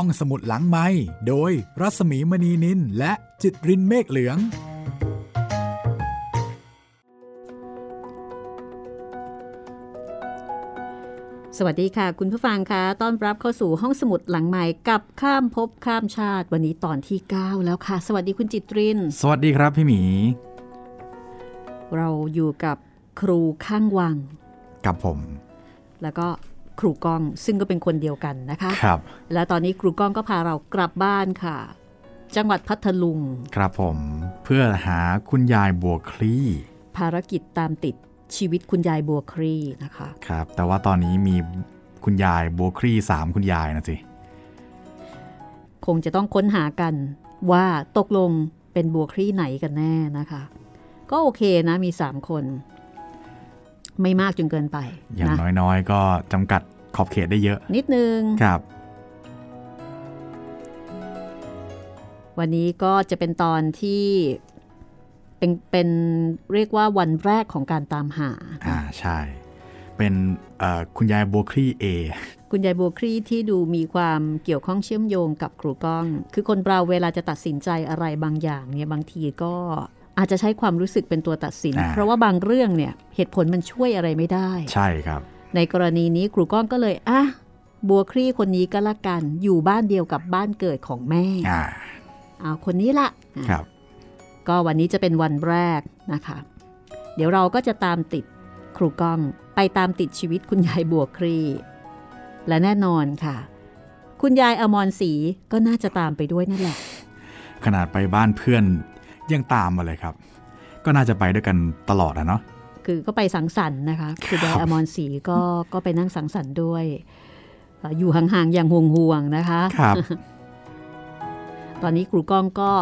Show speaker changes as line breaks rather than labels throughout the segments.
ห้องสมุดหลังไม้โดยรัสมีมณีนินและจิตรินเมฆเหลือง
สวัสดีค่ะ คุณผู้ฟังคะต้อนรับเข้าสู่ห้องสมุดหลังใหม่กับข้ามภพข้ามชาติวันนี้ตอนที่ 9 แล้วค่ะ สวัสดีคุณจิตริน
สวัสดีครับพี่หมี
เราอยู่กับครูข้างวัง
กับผม
แล้วก็ ครูก้อง ซึ่งก็เป็นคนเดียวกันนะคะ
ครับ
และตอนนี้ครูก้องก็พาเรากลับบ้านค่ะ จังหวัดพัทลุง
ครับผมเพื่อหาคุณยายบัวคลี่
ภารกิจตามติดชีวิตคุณยายบัวครีนะคะ
ครับ แต่ว่าตอนนี้มีคุณยายบัวคลี่สามคุณยายนะสิ
คงจะต้องค้นหากันว่าตกลงเป็นบัวครีไหนกันแน่นะคะ ก็โอเคนะมีสามคน ไม่มากจนเกินไป
อย่าง
นะ
น้อยๆ ก็จำกัดขอบเขตได้เยอะ
นิดนึง
ครับ
วันนี้ก็จะเป็นตอนที่เป็นเป็นเรียกว่าวันแรกของการตามหา
อ่าใช่ เป็นเอ่อคุณยายบัวคลี่เอ
คุณยายบัวครีที่ดูมีความเกี่ยวข้องเชื่อมโยงกับครูก้อง คือคนเราเวลาจะตัดสินใจอะไรบางอย่างเนี่ยบางทีก็ อาจจะใช้ความรู้สึกเป็นตัวตัดสิน
อ่า
เพราะว่าบางเรื่องเนี่ยเหตุผลมันช่วยอะไรไม่ได้
ใช่ครับ
ในกรณีนี้ครูก้องก็เลยอะบัวครีคนนี้ก็ละกัน อยู่บ้านเดียวกับบ้านเกิดของแม่
อ่า
เอาคนนี้ละอะ
ครับ
ก็วันนี้จะเป็นวันแรกนะคะ เดี๋ยวเราก็จะตามติดครูก้องไปตามติดชีวิตคุณยายบัวครีและแน่นอนค่ะ คุณยายอมรศรีก็น่าจะตามไปด้วยนั่นแหละ
ขนาดไปบ้านเพื่อน ยังตามมาเลยครับ ก็น่าจะไปด้วยกันตลอดอะเนาะ
คือก็ไปสังสรรค์นะคะคุณยาย
ครั
อบมรศรีก็ก็ไปนั่งสังสรรค์ด้วยเอ่ออยู่ห่างๆอย่างห่วงๆนะคะ
ครับ
ตอนนี้ครูก้องก็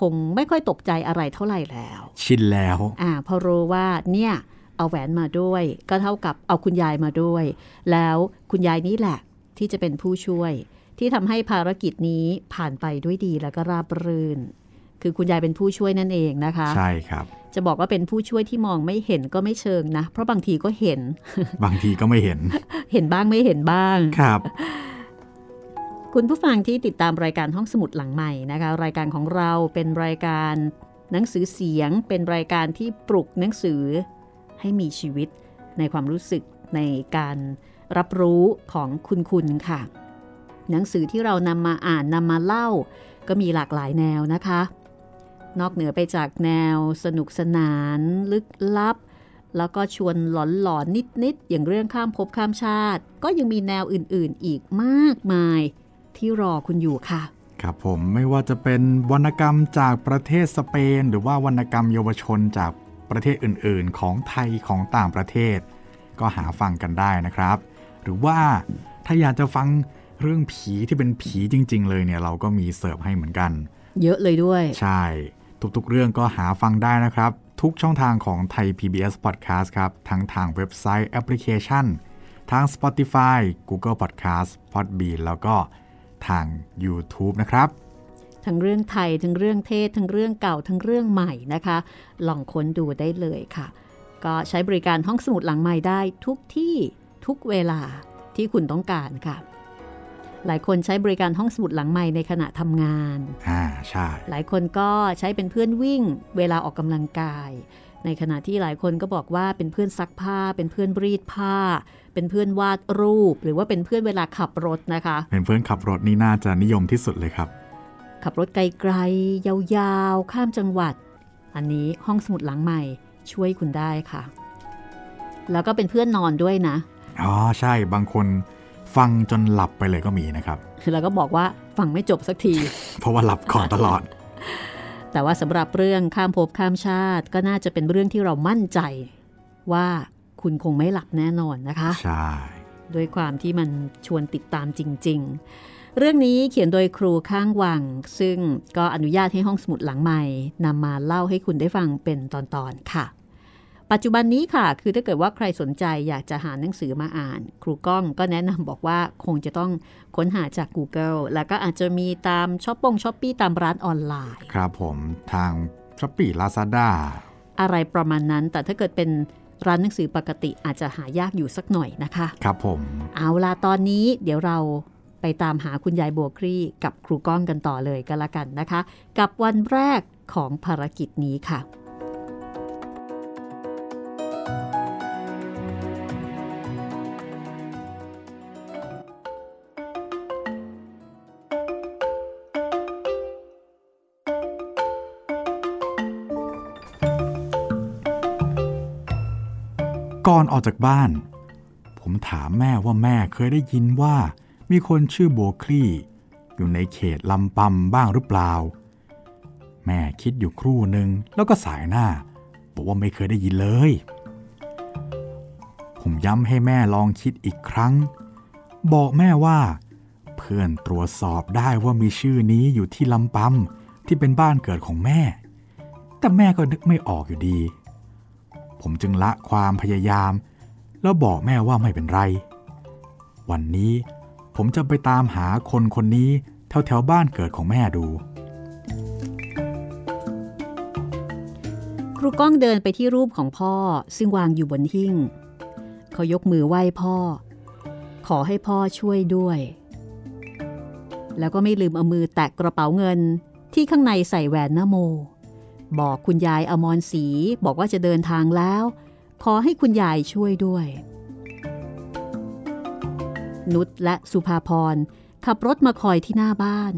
คงไม่ค่อยตกใจอะไรเท่าไหร่แล้ว
ชินแล้ว
อ่าพอรู้ว่าเนี่ยเอาแหวนมาด้วย ก็เท่ากับเอาคุณยายมาด้วย แล้วคุณยายนี่แหละที่จะเป็นผู้ช่วย ที่ทำให้ภารกิจนี้ผ่านไปด้วยดีแล้วก็ราบรื่น คือคุณยายเป็นผู้ช่วยนั่นเองนะคะ
ใช่ครับ
จะบอกว่าเป็นผู้ช่วยที่มองไม่เห็นก็ไม่เชิงนะ เพราะบางทีก็เห็น
บางทีก็ไม่เห็น
เห็นบ้างไม่เห็นบ้าง
ครับ
คุณผู้ฟังที่ติดตามรายการห้องสมุดหลังใหม่นะคะ รายการของเราเป็นรายการหนังสือเสียง เป็นรายการที่ปลุกหนังสือให้มีชีวิตในความรู้สึกในการรับรู้ของคุณคุณค่ะ หนังสือที่เรานำมาอ่านนำมาเล่า ก็มีหลากหลายแนวนะคะ นอกเหนือไปจากแนวสนุกสนาน ลึกลับ แล้วก็ชวนหลอนหลอนๆนิด ๆ อย่างเรื่องข้ามภพข้ามชาติ ก็ยังมีแนวอื่น ๆ อีกมากมาย ที่รอคุณอยู่ค่ะ
ครับผมไม่ว่าจะเป็นวรรณกรรมจากประเทศสเปน หรือว่าวรรณกรรมเยาวชนจากประเทศอื่น ๆ ของไทยของต่างประเทศ ก็หาฟังกันได้นะครับ หรือว่าถ้าอยากจะฟังเรื่องผีที่เป็นผีจริง ๆ เลยเนี่ยเราก็มีเสิร์ฟให้เหมือนกัน
เยอะเลยด้วย
ใช่ ทุกๆ เรื่องก็หาฟังได้นะครับ ทุกช่องทางของไทย PBS Podcast ครับ ทั้งทางเว็บไซต์แอปพลิเคชัน ทาง Spotify Google Podcast Podbean แล้วก็ทาง YouTube นะครับ
ทั้งเรื่องไทย ทั้งเรื่องเทศ ทั้งเรื่องเก่า ทั้งเรื่องใหม่นะคะ ลองค้นดูได้เลยค่ะ ก็ใช้บริการห้องสมุดหลังใหม่ได้ทุกที่ทุกเวลาที่คุณต้องการค่ะ หลายคนใช้บริการห้องสมุดหลังใหม่ในขณะทำงาน
อ่า ใช่
หลายคนก็ใช้เป็นเพื่อนวิ่ง เวลาออกกำลังกาย ในขณะที่หลายคนก็บอกว่าเป็นเพื่อนซักผ้า เป็นเพื่อนรีดผ้า เป็นเพื่อนวาดรูป หรือว่าเป็นเพื่อนเวลาขับรถนะคะ
เป็นเพื่อนขับรถนี่น่าจะนิยมที่สุดเลยครับ
ขับรถไกลๆ ยาวๆ ข้ามจังหวัด อันนี้ห้องสมุดหลังใหม่ช่วยคุณได้ค่ะ แล้วก็เป็นเพื่อนนอนด้วยนะ
อ๋อ ใช่ บางคน ฟังจนหลับไปเลยก็มีนะครับ
แล้วก็บอกว่าฟังไม่จบสักที
เพราะว่าหลับก่อนตลอด
แต่ว่าสำหรับเรื่องข้ามภพข้ามชาติก็น่าจะเป็นเรื่องที่เรามั่นใจว่าคุณคงไม่หลับแน่นอนนะคะ
ใช่
ด้วยความที่มันชวนติดตามจริง ๆ เรื่องนี้เขียนโดยครูข้างวัง ซึ่งก็อนุญาตให้ห้องสมุดหลังใหม่นำมาเล่าให้คุณได้ฟังเป็นตอนๆค่ะ ปัจจุบันนี้ค่ะ คือถ้าเกิดว่าใครสนใจอยากจะหาหนังสือมาอ่าน ครูก้องก็แนะนำบอกว่าคงจะต้องค้นหาจาก Google แล้วก็อาจจะมีตามช้อปปงช้อปปี้ตามร้านออนไลน์์
ครับผมทาง Shopee Lazada
อะไรประมาณนั้น แต่ถ้าเกิดเป็นร้านหนังสือปกติอาจจะหายากอยู่สักหน่อยนะคะ
ครับผม
เอาล่ะตอนนี้เดี๋ยวเราไปไปตามหาคุณยายบัวครี่กับครูก้องกันต่อเลยก็แล้วกันนะคะ กับวันแรกของภารกิจนี้ค่ะ
อนออกจากบ้าน ผมถามแม่ว่าแม่เคยได้ยินว่า มีคนชื่อโบคลี่ อยู่ในเขตลำปำบ้างหรือเปล่า แม่คิดอยู่ครู่หนึ่งแล้วก็สายหน้า บอกว่าไม่เคยได้ยินเลย ผมย้ำให้แม่ลองคิดอีกครั้ง บอกแม่ว่า เพื่อนตรวจสอบได้ว่ามีชื่อนี้อยู่ที่ลำปำที่เป็นบ้านเกิดของแม่ แต่แม่ก็นึกไม่ออกอยู่ดี ผมจึงละความพยายาม แล้วบอกแม่ว่าไม่เป็นไร วันนี้ผมจะไปตามหาคนคนนี้แถวแถวบ้านเกิดของแม่ดู
ครูก้องเดินไปที่รูปของพ่อซึ่งวางอยู่บนหิ้ง เขายกมือไหว้พ่อ ขอให้พ่อช่วยด้วย แล้วก็ไม่ลืมเอามือแตะกระเป๋าเงินที่ข้างในใส่แหวนนโม บอกคุณยายอมรศรีบอกว่าจะเดินทางแล้ว ขอให้คุณยายช่วยด้วย นุชและสุภาพรขับรถมาคอยที่หน้าบ้าน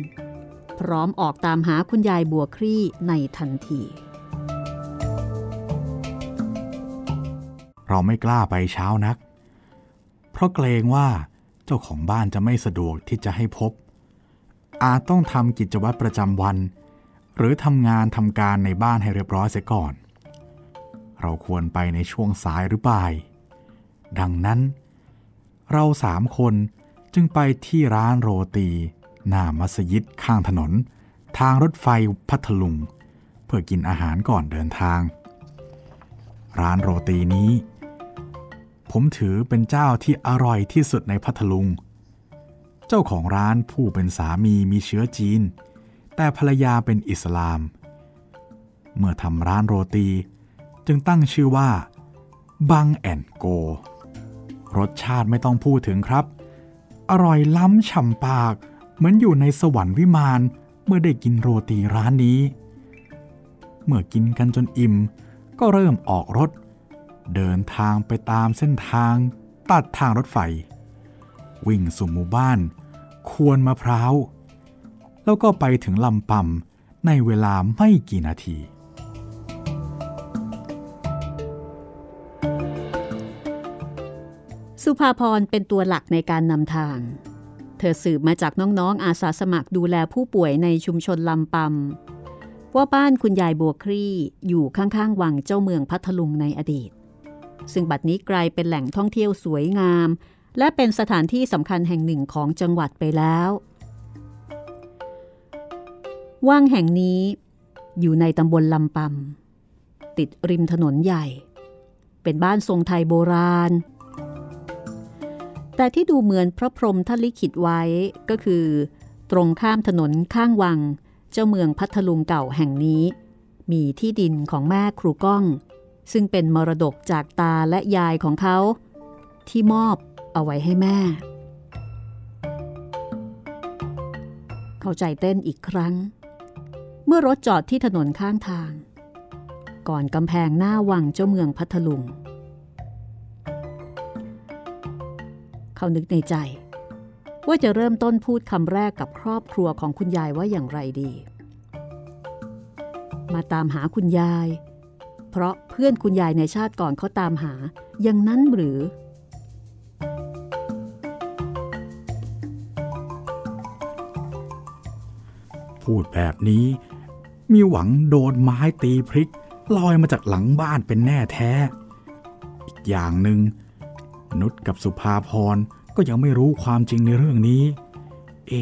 พร้อมออกตามหาคุณยายบัวครี่ในทันที
เราไม่กล้าไปเช้านัก เพราะเกรงว่าเจ้าของบ้านจะไม่สะดวกที่จะให้พบ อาจต้องทำกิจวัตรประจำวัน หรือทำงานทำการในบ้านให้เรียบร้อยเสียก่อน เราควรไปในช่วงสายหรือบ่าย ดังนั้น เราสามคนจึงไปที่ร้านโรตีหน้ามัสยิดข้างถนน ทางรถไฟพัทลุง เพื่อกินอาหารก่อนเดินทาง ร้านโรตีนี้ ผมถือเป็นเจ้าที่อร่อยที่สุดในพัทลุง เจ้าของร้านผู้เป็นสามีมีเชื้อจีน แต่ภรรยาเป็นอิสลาม เมื่อทำร้านโรตี จึงตั้งชื่อว่า บังแอนโก รสชาติไม่ต้องพูดถึงครับ อร่อยล้ำฉ่ำปาก เหมือนอยู่ในสวรรค์วิมานเมื่อได้กินโรตีร้านนี้ เมื่อกินกันจนอิ่ม ก็เริ่มออกรถ เดินทางไปตามเส้นทาง ตัดทางรถไฟ วิ่งสู่หมู่บ้าน ควรมะพร้าว แล้วก็ไปถึงลำปำในเวลาไม่กี่นาที
สุภาพรเป็นตัวหลักในการนำทาง เธอสืบมาจากน้องๆ อาสาสมัครดูแลผู้ป่วยในชุมชนลำปำว่าบ้านคุณยายบัวครี่อยู่ข้างๆ วังเจ้าเมืองพัทลุงในอดีต ซึ่งบัดนี้กลายเป็นแหล่งท่องเที่ยวสวยงาม และเป็นสถานที่สำคัญแห่งหนึ่งของจังหวัดไปแล้ว วังแห่งนี้อยู่ในตำบลลำปำติดริมถนนใหญ่ เป็นบ้านทรงไทยโบราณ แต่ที่ดูเหมือนพระพรหมท่านลิขิตไว้ก็คือ ตรงข้ามถนนข้างวัง เจ้าเมืองพัทลุงเก่าแห่งนี้ มีที่ดินของแม่ครูก้อง ซึ่งเป็นมรดกจากตาและยายของเขา ที่มอบเอาไว้ให้แม่ เข้าใจเต้นอีกครั้ง เมื่อรถจอดที่ถนนข้างทาง ก่อนกำแพงหน้าวังเจ้าเมืองพัทลุง เขานึกในใจ ว่าจะเริ่มต้นพูดคำแรกกับครอบครัวของคุณยายว่าอย่างไรดี มาตามหาคุณยาย เพราะเพื่อนคุณยายในชาติก่อนเขาตามหาอย่างนั้นหรือ
พูดแบบนี้ มีหวังโดนไม้ตีพริกลอยมาจากหลังบ้านเป็นแน่แท้ อีกอย่างหนึ่งนุชกับสุภาพรก็ยังไม่รู้ความจริงในเรื่องนี้ เอ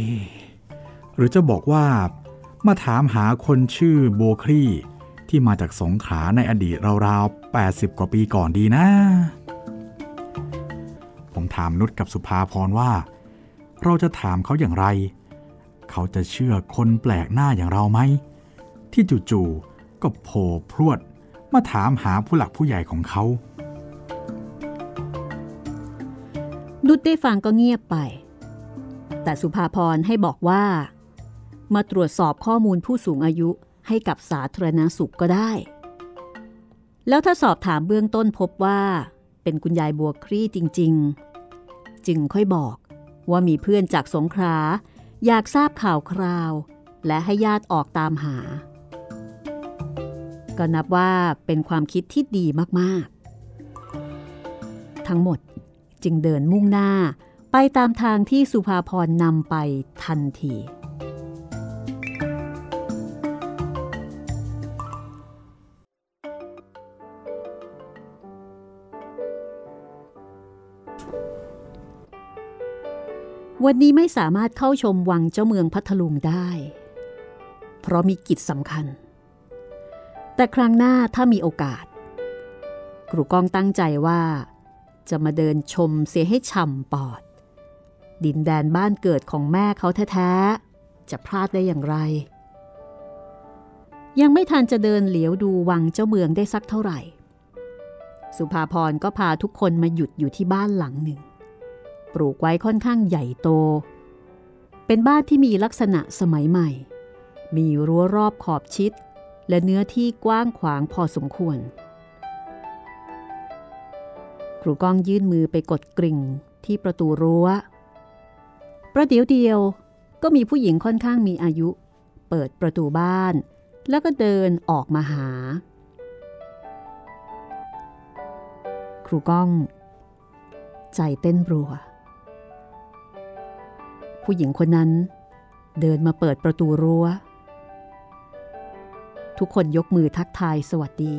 หรือจะบอกว่ามาถามหาคนชื่อโบครีที่มาจากสงขลาในอดีตราวๆ 80 กว่าปีก่อนดีนะ ผมถามนุชกับสุภาพรว่า เราจะถามเขาอย่างไร เขาจะเชื่อคนแปลกหน้าอย่างเราไหม ที่จู่ๆก็โผล่พรวด มาถามหาผู้หลักผู้ใหญ่ของเขา
นุชได้ฟังก็เงียบไป แต่สุภาพรให้บอกว่า มาตรวจสอบข้อมูลผู้สูงอายุให้กับสาธารณสุขก็ได้ แล้วถ้าสอบถามเบื้องต้นพบว่า เป็นคุณยายบัวครี่จริง ๆ จึงค่อยบอกว่ามีเพื่อนจากสงขลาอยากทราบข่าวคราว และให้ญาติออกตามหา ก็นับว่าเป็นความคิดที่ดีมากๆ ทั้งหมดจึงเดินมุ่งหน้าไปตามทางที่สุภาพรนำไปทันที วันนี้ไม่สามารถเข้าชมวังเจ้าเมืองพัทลุงได้ เพราะมีกิจสำคัญ แต่ครั้งหน้าถ้ามีโอกาส ครูกองตั้งใจว่า จะมาเดินชมเสียให้ช่ำปอด ดินแดนบ้านเกิดของแม่เขาแท้ๆ จะพลาดได้อย่างไร ยังไม่ทันจะเดินเหลียวดูวังเจ้าเมืองได้สักเท่าไหร่ สุภาพรก็พาทุกคนมาหยุดอยู่ที่บ้านหลังหนึ่ง ปลูกไว้ค่อนข้างใหญ่โต เป็นบ้านที่มีลักษณะสมัยใหม่ มีรั้วรอบขอบชิด และเนื้อที่กว้างขวางพอสมควร ครูก้องยื่นมือไปกดกริ่งที่ประตูรั้ว ประเดี๋ยวเดียวก็มีผู้หญิงค่อนข้างมีอายุ เปิดประตูบ้าน แล้วก็เดินออกมาหา ครูก้อง ใจเต้นรัว ผู้หญิงคนนั้นเดินมาเปิดประตูรั้ว ทุกคนยกมือทักทายสวัสดี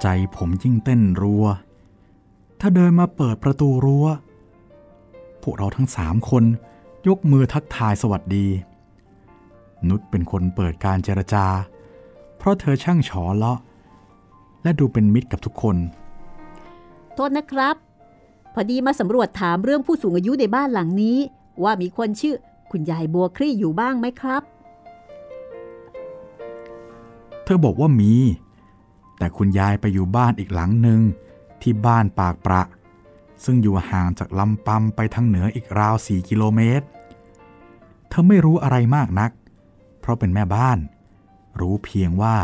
ใจผมยิ่งเต้นรัว ถ้าเดินมาเปิดประตูรั้ว พวกเราทั้งสามคนยกมือทักทายสวัสดี นุชเป็นคนเปิดการเจรจา เพราะเธอช่างฉอเลาะ และดูเป็นมิตรกับทุกคน
โทษนะครับ พอดีมาสำรวจถามเรื่องผู้สูงอายุในบ้านหลังนี้ ว่ามีคนชื่อคุณยายบัวครี่อยู่บ้างไหมครับ
อบอกว่ามี แต่คุณยายไปอยู่บ้านอีกหลังหนึ่งที่บ้านปากประ ซึ่งอยู่ห่างจากลำปำไปทางเหนืออีกราวสี่กิโลเมตร เธอไม่รู้อะไรมากนัก เพราะเป็นแม่บ้าน รู้เพียงว่า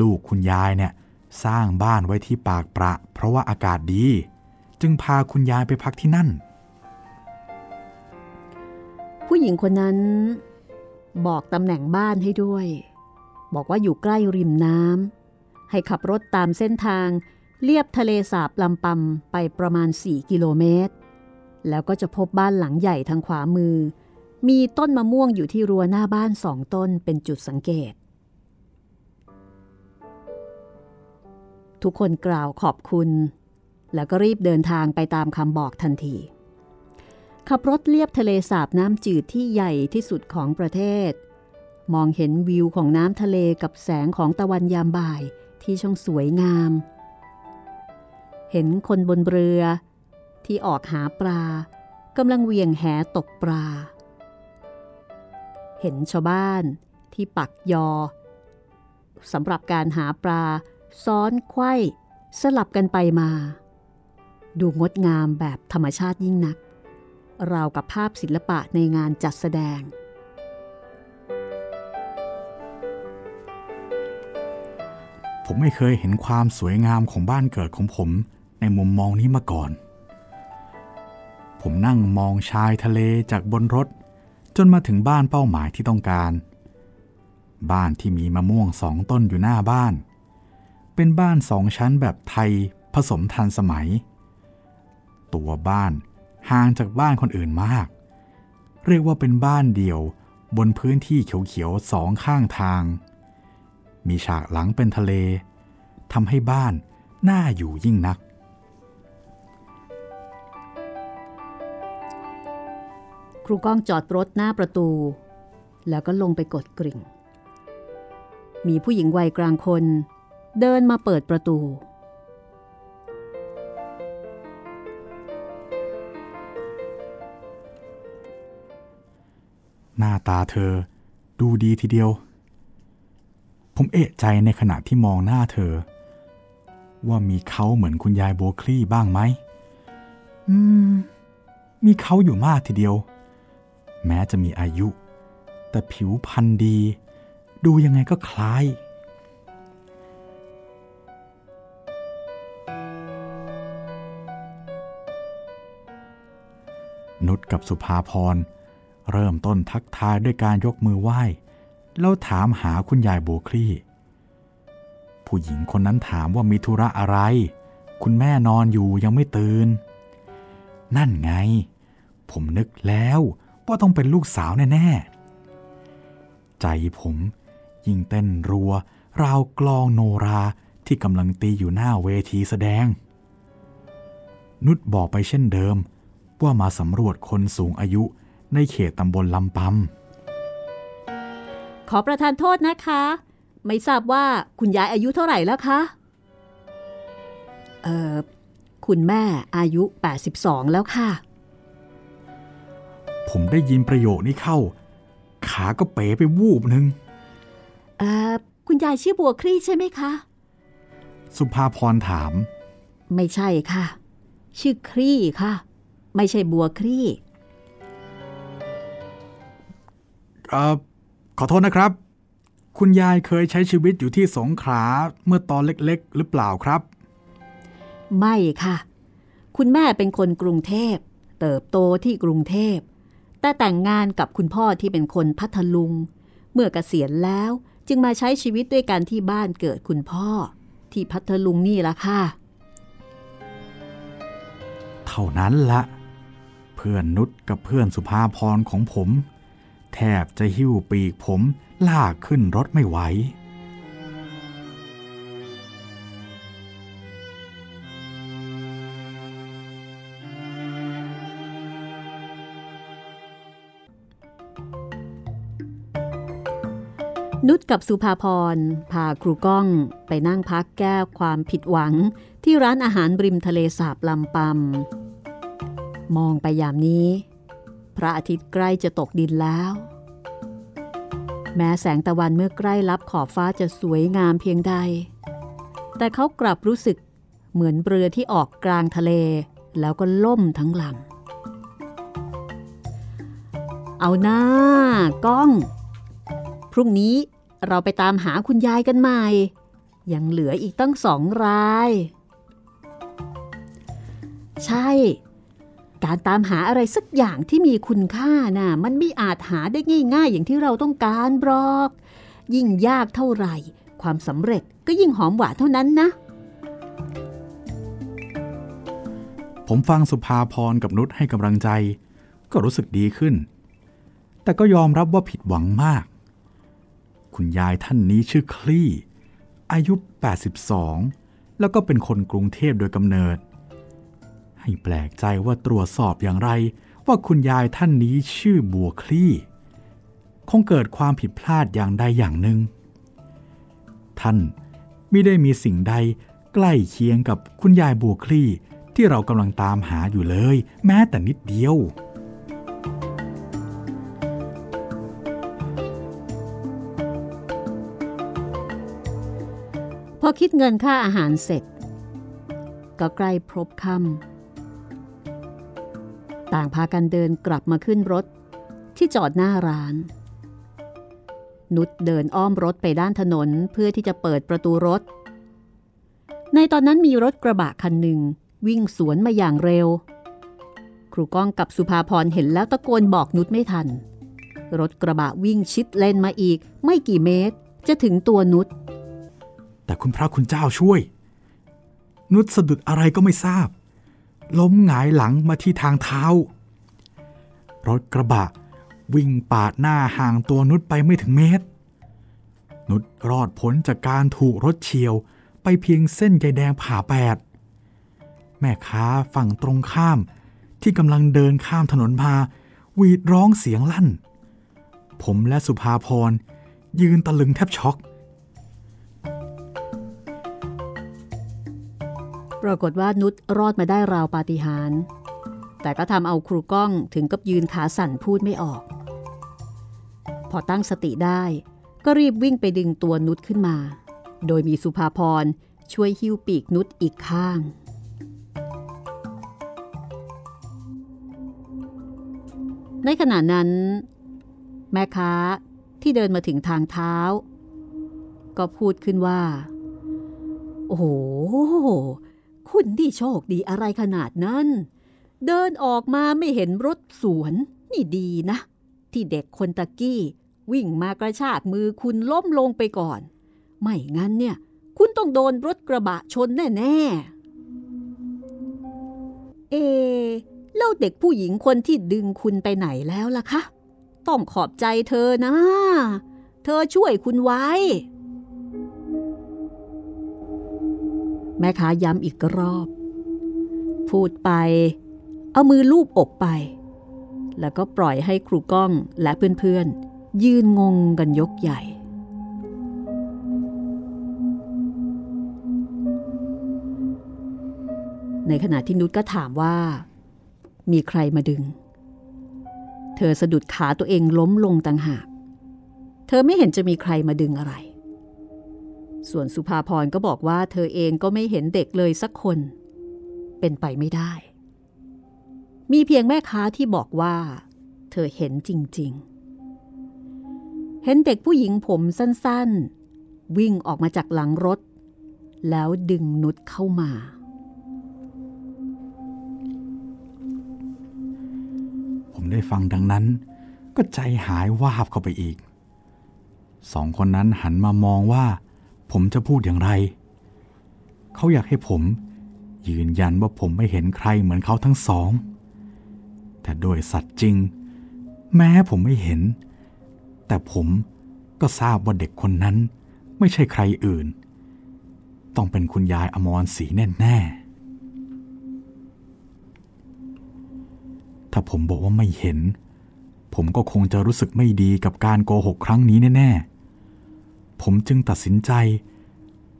ลูกคุณยายเนี่ยสร้างบ้านไว้ที่ปากประ เพราะว่าอากาศดี จึงพาคุณยายไปพักที่นั่น
ผู้หญิงคนนั้นบอกตำแหน่งบ้านให้ด้วย บอกว่าอยู่ใกล้ริมน้ำให้ขับรถตามเส้นทางเลียบทะเลสาบลำปำไปประมาณ 4 กิโลเมตร แล้วก็จะพบบ้านหลังใหญ่ทางขวามือ มีต้นมะม่วงอยู่ที่รั้วหน้าบ้านสองต้นเป็นจุดสังเกต ทุกคนกล่าวขอบคุณ แล้วก็รีบเดินทางไปตามคำบอกทันที ขับรถเลียบทะเลสาบน้ำจืดที่ใหญ่ที่สุดของประเทศ มองเห็นวิวของน้ำทะเลกับแสงของตะวันยามบ่ายที่ช่างสวยงาม เห็นคนบนเรือที่ออกหาปลากำลังเวียงแหตกปลา เห็นชาวบ้านที่ปักยอสำหรับการหาปลาซ้อนไข้สลับกันไปมา ดูงดงามแบบธรรมชาติยิ่งนัก ราวกับภาพศิลปะในงานจัดแสดง
ผมไม่เคยเห็นความสวยงามของบ้านเกิดของผมในมุมมองนี้มาก่อน ผมนั่งมองชายทะเลจากบนรถ จนมาถึงบ้านเป้าหมายที่ต้องการ บ้านที่มีมะม่วงสองต้นอยู่หน้าบ้าน เป็นบ้านสองชั้นแบบไทยผสมทันสมัย ตัวบ้านห่างจากบ้านคนอื่นมาก เรียกว่าเป็นบ้านเดี่ยวบนพื้นที่เขียวๆสองข้างทาง มีฉากหลังเป็นทะเลทำให้บ้านน่าอยู่ยิ่งนัก
ครูก้องจอดรถหน้าประตู แล้วก็ลงไปกดกริ่ง มีผู้หญิงวัยกลางคน เดินมาเปิดประตู
หน้าตาเธอดูดีทีเดียว ผมเอะใจในขณะที่มองหน้าเธอ ว่ามีเขาเหมือนคุณยายโบคลี่บ้างไหม อืม มีเขาอยู่มากทีเดียว แม้จะมีอายุ แต่ผิวพรรณดี ดูยังไงก็คล้ายนุชกับสุภาพรเริ่มต้นทักทายด้วยการยกมือไหว้ แล้วถามหาคุณยายโบคลี่ ผู้หญิงคนนั้นถามว่ามีธุระอะไร คุณแม่นอนอยู่ยังไม่ตื่น นั่นไง ผมนึกแล้วว่าต้องเป็นลูกสาวแน่ๆ ใจผมยิ่งเต้นรัว ราวกลองโนราที่กำลังตีอยู่หน้าเวทีแสดง นุชบอกไปเช่นเดิม ว่ามาสำรวจคนสูงอายุในเขตตำบลลำปำ
ขอประทานโทษนะคะ ไม่ทราบว่าคุณยายอายุเท่าไหร่แล้วคะเอ่อคุณแม่อายุ 82 แล้วค่ะ
ผมได้ยินประโยคนี้เข้า ขาก็เป๋ไปวูบหนึ่ง
เอ่อคุณยายชื่อบัวครี่ใช่ไหมคะ
สุภาพรถาม
ไม่ใช่ค่ะ ชื่อครี่ค่ะ ไม่ใช่บัวครี่
เอ่อ ขอโทษนะครับ คุณยายเคยใช้ชีวิตอยู่ที่สงขลาเมื่อตอนเล็กๆ หรือเปล่าครับ
ไม่ค่ะ คุณแม่เป็นคนกรุงเทพ เติบโตที่กรุงเทพ แต่แต่งงานกับคุณพ่อที่เป็นคนพัทลุง เมื่อเกษียณแล้วจึงมาใช้ชีวิตด้วยกันที่บ้านเกิดคุณพ่อ ที่พัทลุงนี่ละค่ะ
เท่านั้นละเพื่อนนุชกับเพื่อนสุภาพรของผม แทบจะหิ้วปีกผมลากขึ้นรถไม่ไหว
นุชกับสุภาพร พาครูก้องไปนั่งพักแก้ความผิดหวังที่ร้านอาหารริมทะเลสาบลำปำมองไปยามนี้ พระอาทิตย์ใกล้จะตกดินแล้ว แม้แสงตะวันเมื่อใกล้รับขอบฟ้าจะสวยงามเพียงใด แต่เขากลับรู้สึกเหมือนเรือที่ออกกลางทะเล แล้วก็ล่มทั้งลำ เอาหน้าก้อง พรุ่งนี้เราไปตามหาคุณยายกันใหม่ ยังเหลืออีกตั้งสองราย ใช่ การตามหาอะไรสักอย่างที่มีคุณค่านะ่ะมันไม่อาจหาได้ง่าย ๆ อย่างที่เราต้องการบรอก ยิ่งยากเท่าไหร่ ความสำเร็จก็ยิ่งหอมหวานเท่านั้นนะ
ผมฟังสุภาพรกับนุชให้กำลังใจ ก็รู้สึกดีขึ้น แต่ก็ยอมรับว่าผิดหวังมาก คุณยายท่านนี้ชื่อคลี่ อายุ 82 แล้วก็เป็นคนกรุงเทพโดยกำเนิด ให้แปลกใจว่าตรวจสอบอย่างไร ว่าคุณยายท่านนี้ชื่อบัวคลี่ คงเกิดความผิดพลาดอย่างใดอย่างหนึ่ง ท่านไม่ได้มีสิ่งใดใกล้เคียงกับคุณยายบัวคลี่ที่เรากำลังตามหาอยู่เลย แม้แต่นิดเดียว
พอคิดเงินค่าอาหารเสร็จ ก็ใกล้พบค่ำ ต่างพากันเดินกลับมาขึ้นรถ ที่จอดหน้าร้าน นุชเดินอ้อมรถไปด้านถนนเพื่อที่จะเปิดประตูรถ ในตอนนั้นมีรถกระบะคันหนึ่ง วิ่งสวนมาอย่างเร็ว ครูก้องกับสุภาพรเห็นแล้วตะโกนบอกนุชไม่ทัน รถกระบะวิ่งชิดเลนมาอีก ไม่กี่เมตร จะถึงตัวนุช
แต่คุณพระคุณเจ้าช่วย นุชสะดุดอะไรก็ไม่ทราบ ล้มหงายหลังมาที่ทางเท้า รถกระบะ วิ่งปาดหน้าห่างตัวนุชไปไม่ถึงเมตร นุชรอดพ้นจากการถูกรถเฉียวไปเพียงเส้นใยแดงผ่าแปด แม่ค้าฝั่งตรงข้ามที่กำลังเดินข้ามถนนมาวีดร้องเสียงลั่น ผมและสุภาพรยืนตะลึงแทบช็อก
ปรากฏว่านุชรอดมาได้ราวปาฏิหาริย์แต่ก็ทำเอาครูก้องถึงกับยืนขาสั่นพูดไม่ออก พอตั้งสติได้ก็รีบวิ่งไปดึงตัวนุชขึ้นมา โดยมีสุภาพรช่วยหิ้วปีกนุชอีกข้าง ในขณะนั้น แม่ค้าที่เดินมาถึงทางเท้า ก็พูดขึ้นว่า โอ้โห คุณที่โชคดีอะไรขนาดนั้น เดินออกมาไม่เห็นรถสวน นี่ดีนะ ที่เด็กคนตะกี้ วิ่งมากระชากมือคุณล้มลงไปก่อน ไม่งั้นเนี่ย คุณต้องโดนรถกระบะชนแน่ ๆ เอแล้วเด็กผู้หญิงคนที่ดึงคุณไปไหนแล้วล่ะคะ ต้องขอบใจเธอนะ เธอช่วยคุณไว้ แม่ค้าย้ำอีกรอบ พูดไป เอามือลูบอกไป แล้วก็ปล่อยให้ครูก้องและเพื่อนๆ ยืนงงกันยกใหญ่ ในขณะที่นุชก็ถามว่า มีใครมาดึง เธอสะดุดขาตัวเองล้มลงต่างหาก เธอไม่เห็นจะมีใครมาดึงอะไร ส่วนสุภาพรก็บอกว่าเธอเองก็ไม่เห็นเด็กเลยสักคน เป็นไปไม่ได้ มีเพียงแม่ค้าที่บอกว่า เธอเห็นจริง ๆ เห็นเด็กผู้หญิงผมสั้นๆ วิ่งออกมาจากหลังรถ แล้วดึงนุชเข้ามา
ผมได้ฟังดังนั้น ก็ใจหายวาบเข้าไปอีก สองคนนั้นหันมามองว่า ผมจะพูดอย่างไร เขาอยากให้ผม ยืนยันว่าผมไม่เห็นใครเหมือนเขาทั้งสอง แต่โดยสัตว์จริง แม้ผมไม่เห็น แต่ผมก็ทราบว่าเด็กคนนั้นไม่ใช่ใครอื่น ต้องเป็นคุณยายอมรศรีแน่ๆ ถ้าผมบอกว่าไม่เห็น ผมก็คงจะรู้สึกไม่ดีกับการโกหกครั้งนี้แน่ๆ ผมจึงตัดสินใจ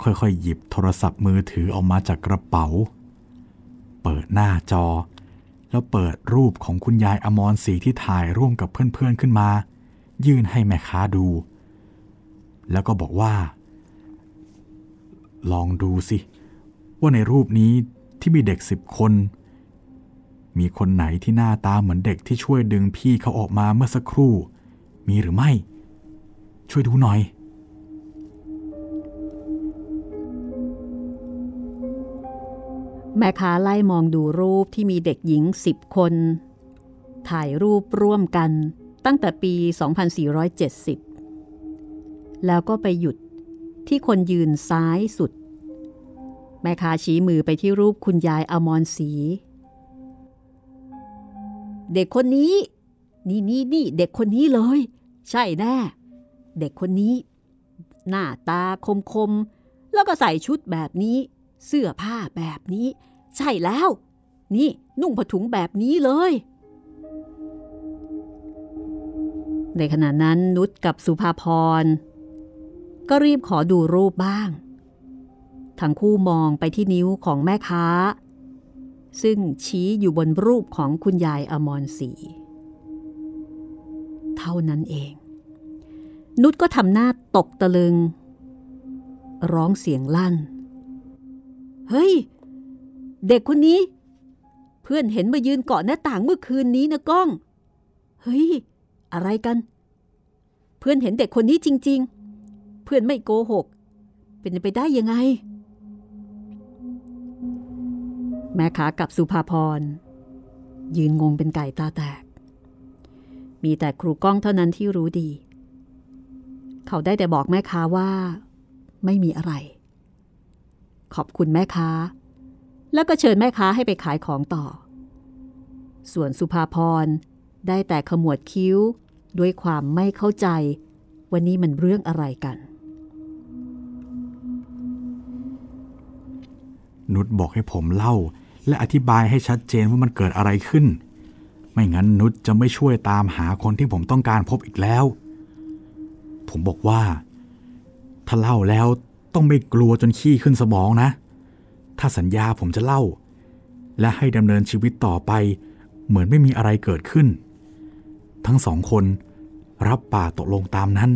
ค่อยๆ หยิบโทรศัพท์มือถือออกมาจากกระเป๋า เปิดหน้าจอ แล้วเปิดรูปของคุณยายอมรศรีที่ถ่ายร่วมกับเพื่อนๆขึ้นมา ยื่นให้แม่ค้าดู แล้วก็บอกว่า ลองดูสิ ว่าในรูปนี้ที่มีเด็กสิบคน มีคนไหนที่หน้าตาเหมือนเด็กที่ช่วยดึงพี่เขาออกมาเมื่อสักครู่ มีหรือไม่ ช่วยดูหน่อย
แม่ค้าไล่มองดูรูปที่มีเด็กหญิงสิบคน ถ่ายรูปร่วมกันตั้งแต่ปี 2470 แล้วก็ไปหยุดที่คนยืนซ้ายสุด แม่ค้าชี้มือไปที่รูปคุณยายอมรศรีเด็กคนนี้ นี่นี่นี่เด็กคนนี้เลย ใช่แน่ เด็กคนนี้ หน้าตาคมคมแล้วก็ใส่ชุดแบบนี้ เสื้อผ้าแบบนี้ ใช่แล้ว นี่นุ่งผ้าถุงแบบนี้เลย ในขณะนั้นนุชกับสุภาพร ก็รีบขอดูรูปบ้าง ทั้งคู่มองไปที่นิ้วของแม่ค้า ซึ่งชี้อยู่บนรูปของคุณยายอมรศรีเท่านั้นเอง นุชก็ทำหน้าตกตะลึง ร้องเสียงลั่น เฮ้ย เด็กคนนี้ เพื่อนเห็นมายืนเกาะหน้าต่างเมื่อคืนนี้นะก้อง เฮ้ย อะไรกัน เพื่อนเห็นเด็กคนนี้จริง ๆ เพื่อนไม่โกหก เป็นไปได้ยังไง แม่ขากับสุภาพร ยืนงงเป็นไก่ตาแตก มีแต่ครูก้องเท่านั้นที่รู้ดี เขาได้แต่บอกแม่ค้าว่า ไม่มีอะไร ขอบคุณแม่ค้า แล้วก็เชิญแม่ค้าให้ไปขายของต่อ ส่วนสุภาพรได้แต่ขมวดคิ้วด้วยความไม่เข้าใจวันนี้มันเรื่องอะไรกัน
นุชบอกให้ผมเล่า และอธิบายให้ชัดเจนว่ามันเกิดอะไรขึ้น ไม่งั้นนุชจะไม่ช่วยตามหาคนที่ผมต้องการพบอีกแล้ว ผมบอกว่า ถ้าเล่าแล้ว ต้องไม่กลัวจนขี้ขึ้นสมองนะ ถ้าสัญญาผมจะเล่า และให้ดำเนินชีวิตต่อไป เหมือนไม่มีอะไรเกิดขึ้น ทั้งสองคนรับปากตกลงตามนั้น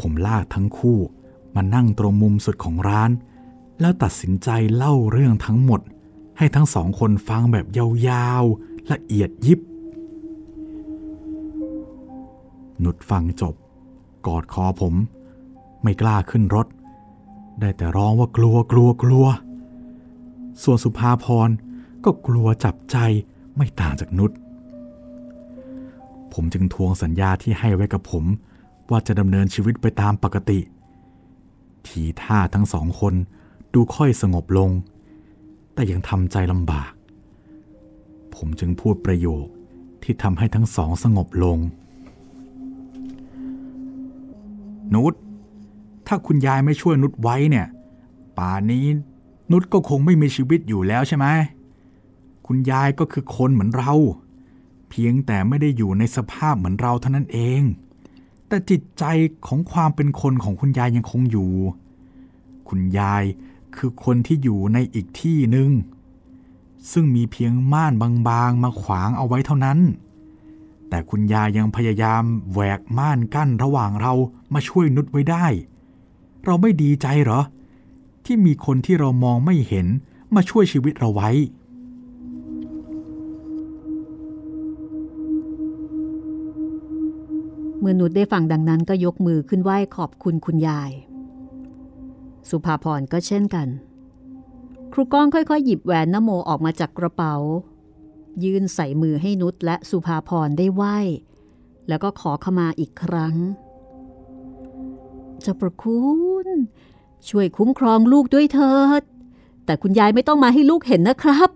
ผมลากทั้งคู่มานั่งตรงมุมสุดของร้าน แล้วตัดสินใจเล่าเรื่องทั้งหมด ให้ทั้งสองคนฟังแบบยาวๆละเอียดยิบ หนุดฟังจบ กอดคอผม ไม่กล้าขึ้นรถ ได้แต่ร้องว่ากลัวกลัวกลัว ส่วนสุภาพรก็กลัวจับใจไม่ต่างจากนุชผมจึงทวงสัญญาที่ให้ไว้กับผม ว่าจะดำเนินชีวิตไปตามปกติ ทีท่าทั้งสองคนดูค่อยสงบลง แต่ยังทำใจลำบาก ผมจึงพูดประโยคที่ทำให้ทั้งสองสงบลง นุช ถ้าคุณยายไม่ช่วยนุชไว้เนี่ย ป่านนี้นุชก็คงไม่มีชีวิตอยู่แล้วใช่ไหมคุณยายก็คือคนเหมือนเรา เพียงแต่ไม่ได้อยู่ในสภาพเหมือนเราเท่านั้นเอง แต่จิตใจของความเป็นคนของคุณยายยังคงอยู่ คุณยายคือคนที่อยู่ในอีกที่หนึ่งซึ่งมีเพียงม่านบางๆ มาขวางเอาไว้เท่านั้น แต่คุณยายยังพยายามแหวกม่านกั้นระหว่างเรามาช่วยนุชไว้ได้ เราไม่ดีใจเหรอ ที่มีคนที่เรามองไม่เห็นมาช่วยชีวิตเราไว้
เมื่อนุชได้ฟังดังนั้นก็ยกมือขึ้นไหว้ขอบคุณคุณยาย สุภาพรก็เช่นกัน ครูก้องค่อยๆ หยิบแหวนนโมออกมาจากกระเป๋า ยื่นใส่มือให้นุชและสุภาพรได้ไหว้ แล้วก็ขอขมาอีกครั้งเจ้าประคุณ ช่วยคุ้มครองลูกด้วยเถิด แต่คุณยายไม่ต้องมาให้ลูกเห็นนะครับ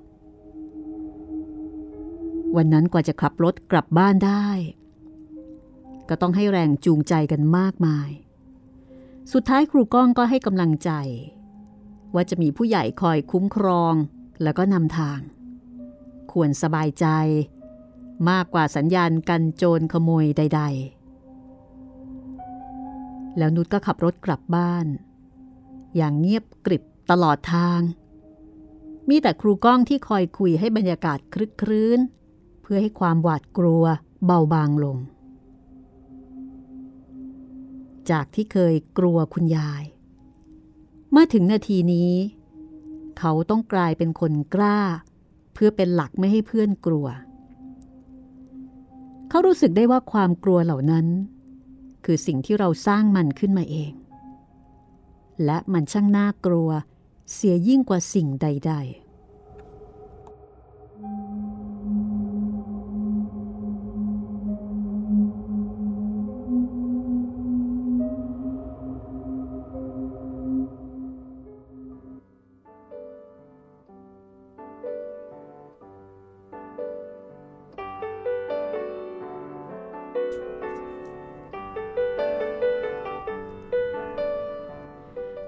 วันนั้นกว่าจะขับรถกลับบ้านได้ ก็ต้องให้แรงจูงใจกันมากมาย สุดท้ายครูก้องก็ให้กำลังใจ ว่าจะมีผู้ใหญ่คอยคุ้มครองแล้วก็นำทาง ควรสบายใจ มากกว่าสัญญาณกันโจรขโมยใด ๆ แล้วนุชก็ขับรถกลับบ้าน อย่างเงียบกริบตลอดทาง มีแต่ครูก้องที่คอยคุยให้บรรยากาศคลึกครื้น เพื่อให้ความหวาดกลัวเบาบางลง จากที่เคยกลัวคุณยายมาถึงนาทีนี้ เขาต้องกลายเป็นคนกล้า เพื่อเป็นหลักไม่ให้เพื่อนกลัว เขารู้สึกได้ว่าความกลัวเหล่านั้น คือสิ่งที่เราสร้างมันขึ้นมาเอง และมันช่างน่ากลัว เสียยิ่งกว่าสิ่งใด ๆ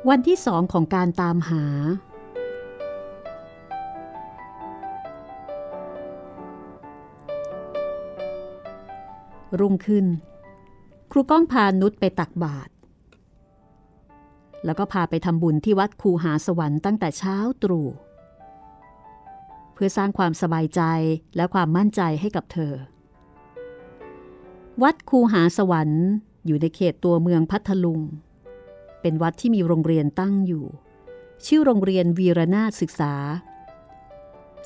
วันที่สองของการตามหา รุ่งขึ้น ครูก้องพานุชไปตักบาตรแล้วก็พาไปทำบุญที่วัดคูหาสวรรค์ตั้งแต่เช้าตรู่เพื่อสร้างความสบายใจและความมั่นใจให้กับเธอ วัดคูหาสวรรค์อยู่ในเขตตัวเมืองพัทลุง เป็นวัดที่มีโรงเรียนตั้งอยู่ ชื่อโรงเรียนวีรนาถศึกษา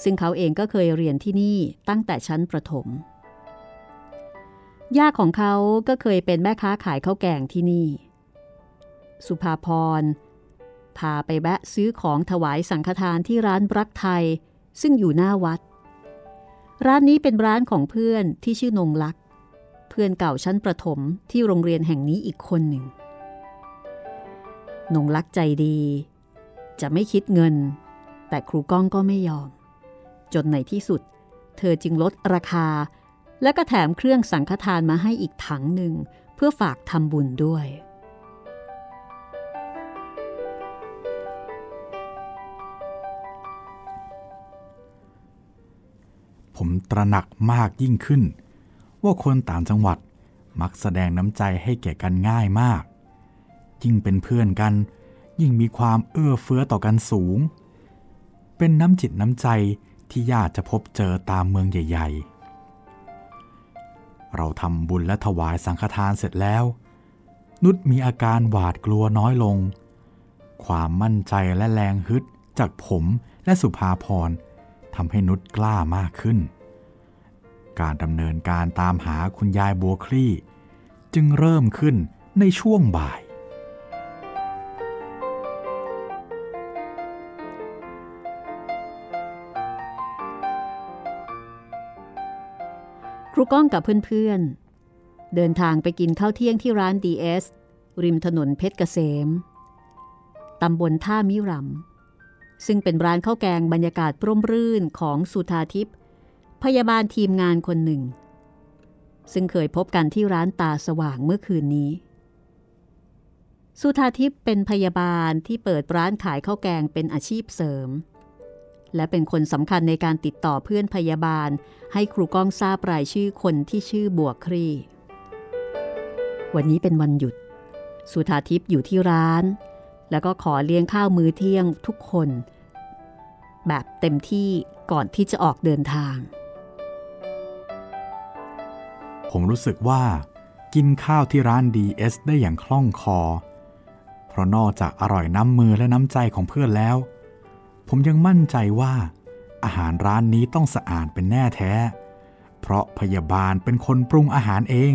ซึ่งเขาเองก็เคยเรียนที่นี่ตั้งแต่ชั้นประถม ย่าของเขาก็เคยเป็นแม่ค้าขายข้าวแกงที่นี่ สุภาพร พาไปแวะซื้อของถวายสังฆทานที่ร้านรักไทย ซึ่งอยู่หน้าวัด ร้านนี้เป็นร้านของเพื่อนที่ชื่อนงลักษ์เพื่อนเก่าชั้นประถมที่โรงเรียนแห่งนี้อีกคนหนึ่ง นงลักษ์ใจดี จะไม่คิดเงิน แต่ครูก้องก็ไม่ยอม จนในที่สุด เธอจึงลดราคา และก็แถมเครื่องสังฆทานมาให้อีกถังหนึ่งเพื่อฝากทำบุญด้วย
ผมตระหนักมากยิ่งขึ้น ว่าคนต่างจังหวัดมักแสดงน้ำใจให้แก่กันง่ายมาก ยิ่งเป็นเพื่อนกัน ยิ่งมีความเอื้อเฟื้อต่อกันสูง เป็นน้ำจิตน้ำใจที่ยากจะพบเจอตามเมืองใหญ่ ๆ เราทำบุญและถวายสังฆทานเสร็จแล้ว นุชมีอาการหวาดกลัวน้อยลง ความมั่นใจและแรงฮึดจากผมและสุภาพรทำให้นุชกล้ามากขึ้น การดำเนินการตามหาคุณยายบัวคลี่ จึงเริ่มขึ้นในช่วงบ่าย
ครูก้องกับเพื่อนๆ เดินทางไปกินข้าวเที่ยงที่ร้าน DS ริมถนนเพชรเกษม ตำบลท่ามิรำ ซึ่งเป็นร้านข้าวแกงบรรยากาศร่มรื่นของสุธาทิพย์พยาบาลทีมงานคนหนึ่ง ซึ่งเคยพบกันที่ร้านตาสว่างเมื่อคืนนี้ สุธาทิพย์เป็นพยาบาลที่เปิดร้านขายข้าวแกงเป็นอาชีพเสริม และเป็นคนสำคัญในการติดต่อเพื่อนพยาบาล ให้ครูก้องทราบรายชื่อคนที่ชื่อบวกครีวันนี้เป็นวันหยุด สุธาทิพย์อยู่ที่ร้าน แล้วก็ขอเลี้ยงข้าวมื้อเที่ยงทุกคน แบบเต็มที่ก่อนที่จะออกเดินทาง
ผมรู้สึกว่า กินข้าวที่ร้าน DS ได้อย่างคล่องคอ เพราะนอกจากอร่อยน้ำมือและน้ำใจของเพื่อนแล้ว ผมยังมั่นใจว่า อาหารร้านนี้ต้องสะอาดเป็นแน่แท้ เพราะพยาบาลเป็นคนปรุงอาหารเอง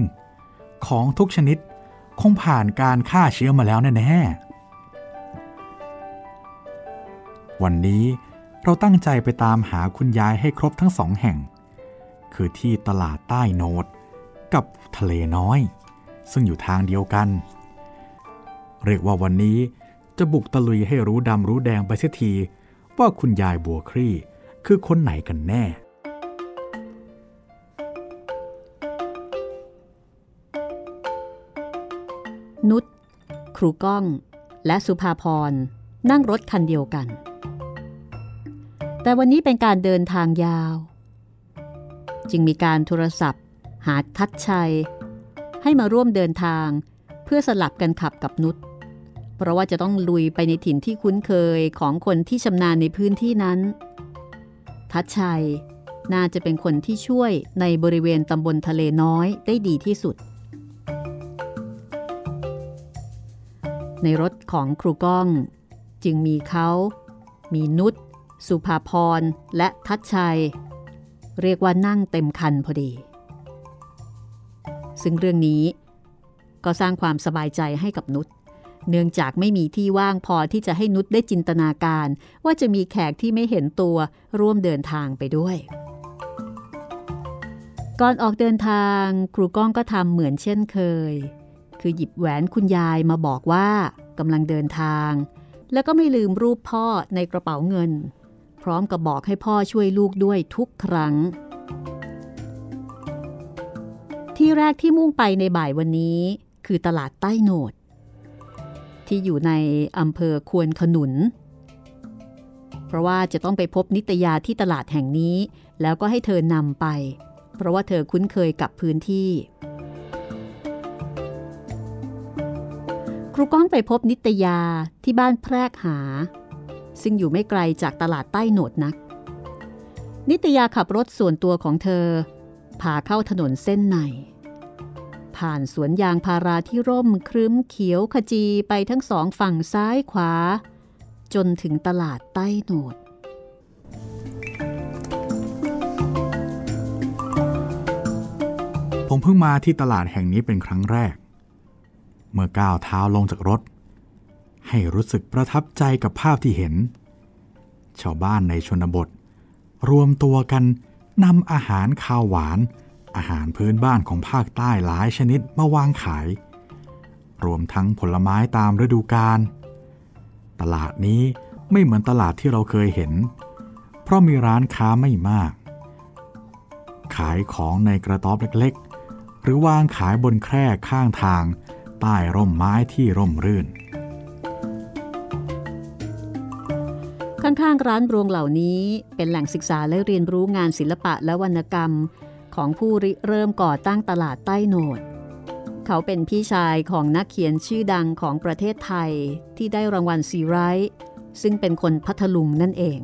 ของทุกชนิดคงผ่านการฆ่าเชื้อมาแล้วแน่ๆวันนี้เราตั้งใจไปตามหาคุณยายให้ครบทั้งสองแห่ง คือที่ตลาดใต้โนดกับทะเลน้อย ซึ่งอยู่ทางเดียวกัน เรียกว่าวันนี้จะบุกตะลุยให้รู้ดำรู้แดงไปเสียที ว่าคุณยายบัวครี่คือคนไหนกันแน่
นุชครูก้อง และสุภาพรนั่งรถคันเดียวกัน แต่วันนี้เป็นการเดินทางยาว จึงมีการโทรศัพท์ หาทัดชัย ให้มาร่วมเดินทางเพื่อสลับกันขับกับนุช เพราะว่าจะต้องลุยไปในถิ่นที่คุ้นเคยของคนที่ชำนาญในพื้นที่นั้น ทัดชัยน่าจะเป็นคนที่ช่วยในบริเวณตำบลทะเลน้อยได้ดีที่สุด ในรถของครูก้อง จึงมีเขา มีนุชสุภาพร และทัดชัย เรียกว่านั่งเต็มคันพอดี ซึ่งเรื่องนี้ก็สร้างความสบายใจให้กับนุช เนื่องจากไม่มีที่ว่างพอที่จะให้นุชได้จินตนาการ ว่าจะมีแขกที่ไม่เห็นตัวร่วมเดินทางไปด้วย ก่อนออกเดินทางครูก้องก็ทำเหมือนเช่นเคย คือหยิบแหวนคุณยายมาบอกว่ากำลังเดินทาง แล้วก็ไม่ลืมรูปพ่อในกระเป๋าเงิน พร้อมกับบอกให้พ่อช่วยลูกด้วยทุกครั้ง ที่แรกที่มุ่งไปในบ่ายวันนี้คือตลาดใต้โหนด ที่อยู่ในอำเภอควนขนุน เพราะว่าจะต้องไปพบนิตยาที่ตลาดแห่งนี้ แล้วก็ให้เธอนำไป เพราะว่าเธอคุ้นเคยกับพื้นที่ ครูก้องไปพบนิตยาที่บ้านแพรกหา ซึ่งอยู่ไม่ไกลจากตลาดใต้โหนดนัก นิตยาขับรถส่วนตัวของเธอพาเข้าถนนเส้นใน ผ่านสวนยางพาราที่ร่มครึ้มเขียวขจีไปทั้งสองฝั่งซ้ายขวา จนถึงตลาดใต้โหนด
ผมเพิ่งมาที่ตลาดแห่งนี้เป็นครั้งแรก เมื่อก้าวเท้าลงจากรถ ให้รู้สึกประทับใจกับภาพที่เห็น ชาวบ้านในชนบท รวมตัวกันนำอาหารข้าวหวาน อาหารพื้นบ้านของภาคใต้หลายชนิดมาวางขาย รวมทั้งผลไม้ตามฤดูกาลตลาดนี้ไม่เหมือนตลาดที่เราเคยเห็น เพราะมีร้านค้าไม่มาก ขายของในกระต๊อบเล็กๆ หรือวางขายบนแคร่ข้างทาง ใต้ร่มไม้ที่ร่มรื่น
ข้างๆร้านรวงเหล่านี้เป็นแหล่งศึกษาและเรียนรู้งานศิลปะและวรรณกรรม ของผู้ริเริ่มก่อตั้งตลาดใต้โหนด เขาเป็นพี่ชายของนักเขียนชื่อดังของประเทศไทยที่ได้รางวัลซีไรท์ซึ่งเป็นคนพัทลุงนั่นเอง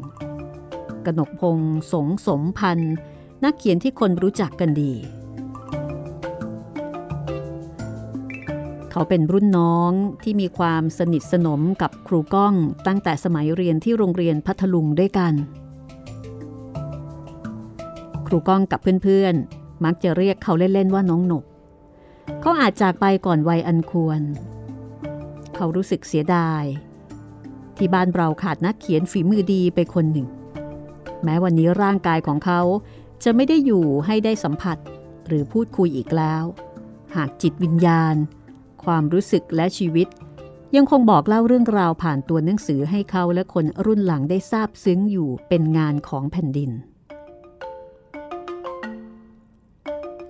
กนกพงศ์สงสมพันธ์นักเขียนที่คนรู้จักกันดี เขาเป็นรุ่นน้องที่มีความสนิทสนมกับครูก้องตั้งแต่สมัยเรียนที่โรงเรียนพัทลุงด้วยกันค รูก้องกับเพื่อนๆ มักจะเรียกเขาเล่นๆว่าน้องหนก เขาอาจจากไปก่อนวัยอันควร เขารู้สึกเสียดาย ที่บ้านเราขาดนักเขียนฝีมือดีไปคนหนึ่ง แม้วันนี้ร่างกายของเขาจะไม่ได้อยู่ให้ได้สัมผัสหรือพูดคุยอีกแล้ว หากจิตวิญญาณ ความรู้สึกและชีวิต ยังคงบอกเล่าเรื่องราวผ่านตัวหนังสือให้เขาและคนรุ่นหลังได้ทราบซึ้งอยู่เป็นงานของแผ่นดิน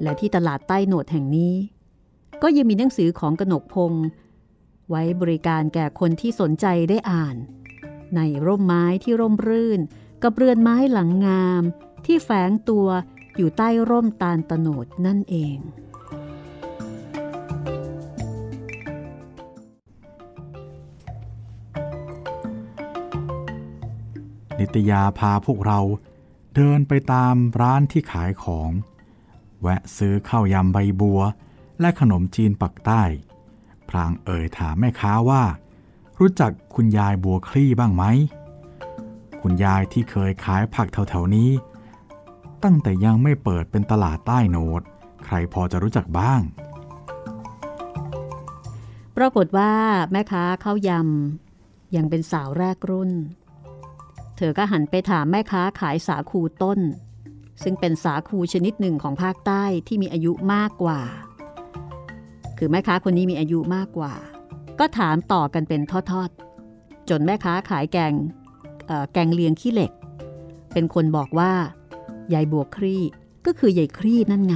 และที่ตลาดใต้โหนดแห่งนี้ ก็ยังมีหนังสือของกนกพงศ์ไว้บริการแก่คนที่สนใจได้อ่าน ในร่มไม้ที่ร่มรื่น กับเรือนไม้หลังงาม ที่แฝงตัวอยู่ใต้ร่มตาลตโนดนั่นเอง
นิตยาพาพวกเราเดินไปตามร้านที่ขายของ แวะซื้อข้าวยำใบบัว และขนมจีนปักใต้พรางเอ่ยถามแม่ค้าว่า รู้จักคุณยายบัวคลี่บ้างไหม คุณยายที่เคยขายผักแถวๆนี้ ตั้งแต่ยังไม่เปิดเป็นตลาดใต้โนด ใครพอจะรู้จักบ้าง
ปรากฏว่าแม่ค้าข้าวยำยังเป็นสาวแรกรุ่น เธอก็หันไปถามแม่ค้าขายสาคูต้น ซึ่งเป็นสาคูชนิดหนึ่งของภาคใต้ที่มีอายุมากกว่า คือแม่ค้าคนนี้มีอายุมากกว่า ก็ถามต่อกันเป็นทอดๆ จนแม่ค้าขายแกงแกงเลียงขี้เหล็ก เป็นคนบอกว่ายายบัวครีก็คือยายครีนั่นไง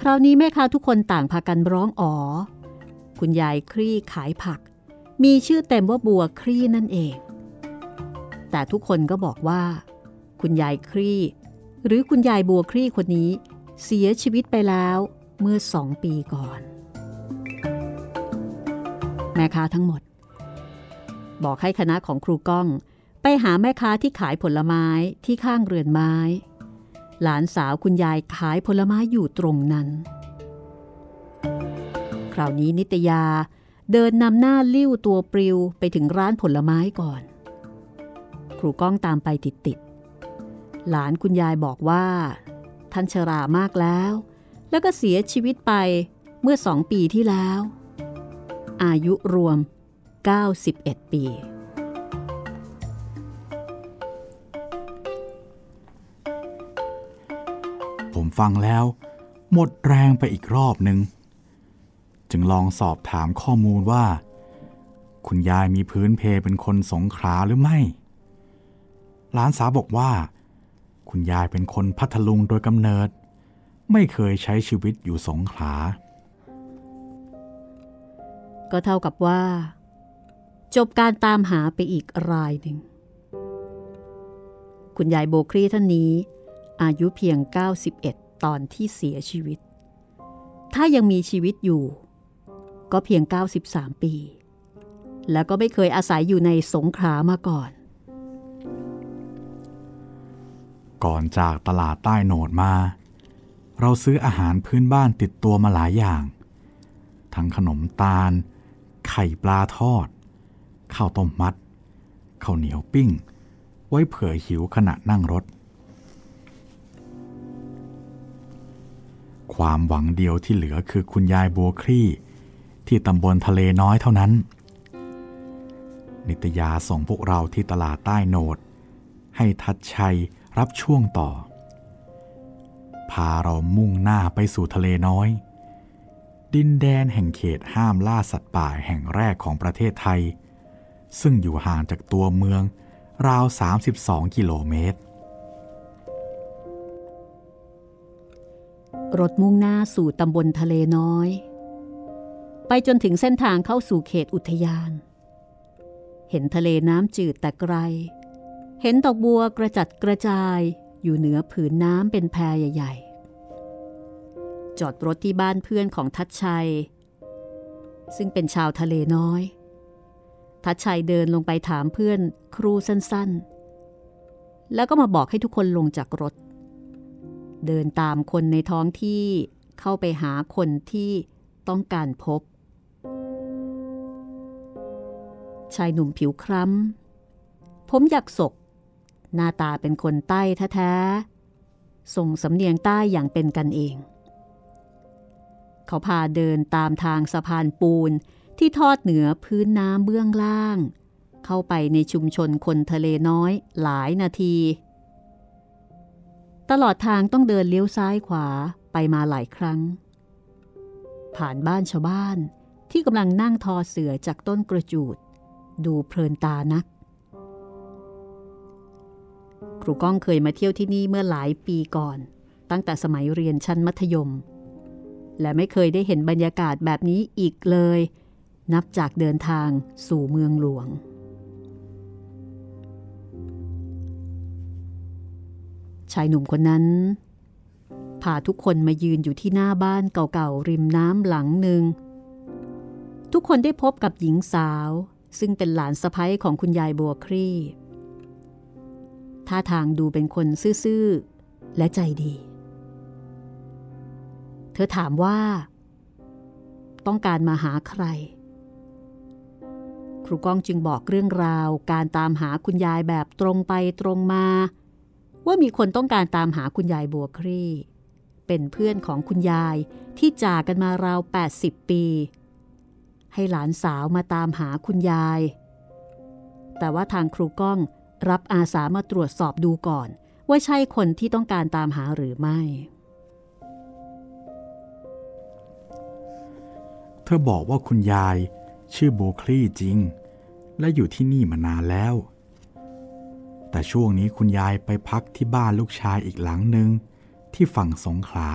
คราวนี้แม่ค้าทุกคนต่างพากันร้องอ๋อ คุณยายครีขายผัก มีชื่อเต็มว่าบัวครีนั่นเอง แต่ทุกคนก็บอกว่า คุณยายครี หรือคุณยายบัวครี่คนนี้ เสียชีวิตไปแล้วเมื่อสองปีก่อน แม่ค้าทั้งหมด บอกให้คณะของครูก้อง ไปหาแม่ค้าที่ขายผลไม้ที่ข้างเรือนไม้ หลานสาวคุณยายขายผลไม้อยู่ตรงนั้น คราวนี้นิตยาเดินนำหน้าลิ้วตัวปลิวไปถึงร้านผลไม้ก่อน ครูก้องตามไปติดๆ หลานคุณยายบอกว่า ท่านชรามากแล้ว แล้วก็เสียชีวิตไปเมื่อสองปีที่แล้ว อายุรวม 91 ปี
ผมฟังแล้ว หมดแรงไปอีกรอบหนึ่ง จึงลองสอบถามข้อมูลว่า คุณยายมีพื้นเพเป็นคนสงขลาหรือไม่ หลานสาวบอกว่า คุณยายเป็นคนพัทลุงโดยกำเนิด ไม่เคยใช้ชีวิตอยู่สงขลา
ก็เท่ากับว่า จบการตามหาไปอีกรายหนึ่ง คุณยายโบครีท่านนี้ อายุเพียง 91 ตอนที่เสียชีวิต ถ้ายังมีชีวิตอยู่ ก็เพียง 93 ปี แล้วก็ไม่เคยอาศัยอยู่ในสงขลามาก่อน
ก่อนจากตลาดใต้โหนดมา เราซื้ออาหารพื้นบ้านติดตัวมาหลายอย่าง ทั้งขนมตาล ไข่ปลาทอด ข้าวต้มมัด ข้าวเหนียวปิ้ง ไว้เผื่อหิวขณะนั่งรถ ความหวังเดียวที่เหลือคือคุณยายบัวคลี่ ที่ตำบลทะเลน้อยเท่านั้น นิตยาส่งพวกเราที่ตลาดใต้โหนดให้ทัดชัย รับช่วงต่อ พาเรามุ่งหน้าไปสู่ทะเลน้อย ดินแดนแห่งเขตห้ามล่าสัตว์ป่าแห่งแรกของประเทศไทย ซึ่งอยู่ห่างจากตัวเมืองราว 32 กิโลเมตร
รถมุ่งหน้าสู่ตำบลทะเลน้อย ไปจนถึงเส้นทางเข้าสู่เขตอุทยาน เห็นทะเลน้ำจืดแต่ไกล เห็นดอกบัวกระจัดกระจายอยู่เหนือผืนน้ำเป็นแพรใหญ่ ๆ จอดรถที่บ้านเพื่อนของทัดชัย ซึ่งเป็นชาวทะเลน้อย ทัดชัยเดินลงไปถามเพื่อนครูสั้นๆ แล้วก็มาบอกให้ทุกคนลงจากรถ เดินตามคนในท้องที่เข้าไปหาคนที่ต้องการพบ ชายหนุ่มผิวคล้ำผมอยากศก หน้าตาเป็นคนใต้แท้ๆส่งสำเนียงใต้อย่างเป็นกันเอง เขาพาเดินตามทางสะพานปูนที่ทอดเหนือพื้นน้ำเบื้องล่าง เข้าไปในชุมชนคนทะเลน้อยหลายนาที ตลอดทางต้องเดินเลี้ยวซ้ายขวาไปมาหลายครั้ง ผ่านบ้านชาวบ้านที่กำลังนั่งทอเสือจากต้นกระจูด ดูเพลินตานัก ครูก้องเคยมาเที่ยวที่นี่เมื่อหลายปีก่อน ตั้งแต่สมัยเรียนชั้นมัธยม และไม่เคยได้เห็นบรรยากาศแบบนี้อีกเลย นับจากเดินทางสู่เมืองหลวง ชายหนุ่มคนนั้นพาทุกคนมายืนอยู่ที่หน้าบ้านเก่าๆริมน้ำหลังหนึ่ง ทุกคนได้พบกับหญิงสาว ซึ่งเป็นหลานสะพ้ยของคุณยายบัวครี่ ท่าทางดูเป็นคนซื่อๆ และใจดี เธอถามว่า ต้องการมาหาใคร ครูก้องจึงบอกเรื่องราวการตามหาคุณยายแบบตรงไปตรงมา ว่ามีคนต้องการตามหาคุณยายบัวครี่ เป็นเพื่อนของคุณยายที่จากกันมาราว 80 ปี ให้หลานสาวมาตามหาคุณยาย แต่ว่าทางครูก้อง รับอาสามาตรวจสอบดูก่อน ว่าใช่คนที่ต้องการตามหาหรือไม่
เธอบอกว่าคุณยายชื่อโบคลีจริง และอยู่ที่นี่มานานแล้ว แต่ช่วงนี้คุณยายไปพักที่บ้านลูกชายอีกหลังหนึ่งที่ฝั่งสงขลา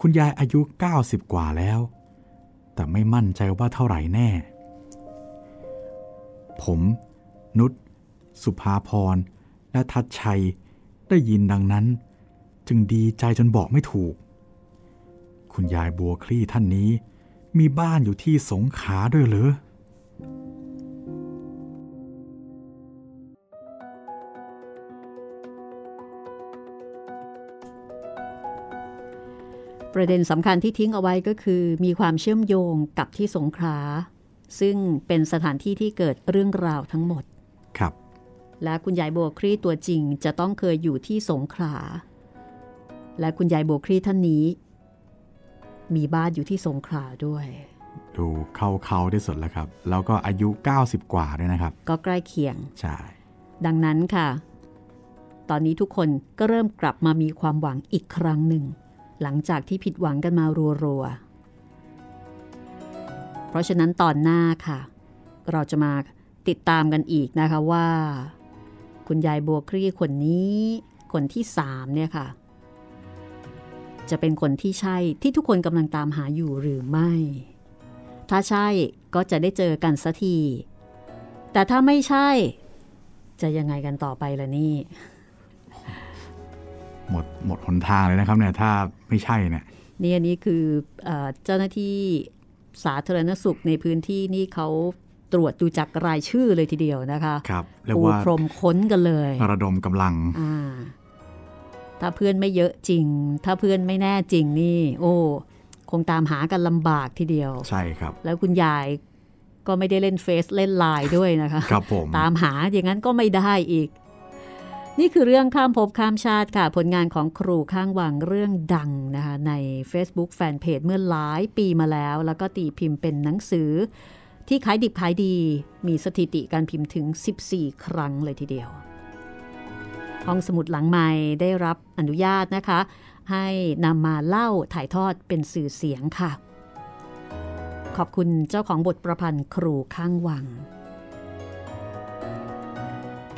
คุณยายอายุ 90 กว่าแล้ว แต่ไม่มั่นใจว่าเท่าไหร่แน่ ผม นุช สุภาพรและทัดชัยได้ยินดังนั้น จึงดีใจจนบอกไม่ถูก คุณยายบัวคลี่ท่านนี้ มีบ้านอยู่ที่สงขลาด้วยเหรอ
ประเด็นสำคัญที่ทิ้งเอาไว้ก็คือ มีความเชื่อมโยงกับที่สงขลาซึ่งเป็นสถานที่ที่เกิดเรื่องราวทั้งหมด
ครับ
และคุณยายโบวครีตัวจริงจะต้องเคยอยู่ที่สงขลา และคุณยายโบวครีท่านนี้ มีบ้านอยู่ที่สงขลาด้วย
ดูเข้าเขาที่สุดแล้วครับ แล้วก็อายุ 90 กว่าด้วยนะครับ
ก็ใกล้เคียง
ใช่
ดังนั้นค่ะ ตอนนี้ทุกคนก็เริ่มกลับมามีความหวังอีกครั้งหนึ่ง หลังจากที่ผิดหวังกันมารัวๆ เพราะฉะนั้นตอนหน้าค่ะ เราจะมาติดตามกันอีกนะคะว่า คุณยายบัวครี่คนนี้ คนที่สามเนี่ยค่ะ จะเป็นคนที่ใช่ที่ทุกคนกำลังตามหาอยู่หรือไม่ ถ้าใช่ก็จะได้เจอกันสักที แต่ถ้าไม่ใช่ จะยังไงกันต่อไปล่ะนี่
หมดหมดหนทางเลยนะครับเนี่ยถ้าไม่ใช่เนี่ย
นี่อันนี้คือเออเจ้าหน้าที่สาธารณสุขในพื้นที่นี่เขา ตรวจดูจากรายชื่อเลยทีเดียวนะคะ
ครับเรียก
ปู
ว่า
พรมค้นกันเลย
ระดมกำลัง
อ่าถ้าเพื่อนไม่เยอะจริง ถ้าเพื่อนไม่แน่จริงนี่ โอ้คงตามหากันลำบากทีเดียว
ใช่ครับ
แล้วคุณยายก็ไม่ได้เล่นเฟซเล่นไลน์ด้วยนะคะ
ครับผม
ตามหาอย่างนั้นก็ไม่ได้อีก นี่คือเรื่องข้ามภพข้ามชาติค่ะ ผลงานของครูข้างวังเรื่องดังนะคะใน Facebook Fanpage เมื่อหลายปีมาแล้ว แล้วก็ตีพิมพ์เป็นหนังสือ ที่ขายดิบขายดีมีสถิติการพิมพ์ถึง 14 ครั้งเลยทีเดียว ห้องสมุดหลังใหม่ได้รับอนุญาตนะคะ ให้นำมาเล่าถ่ายทอดเป็นสื่อเสียงค่ะ ขอบคุณเจ้าของบทประพันธ์ครูข้างวัง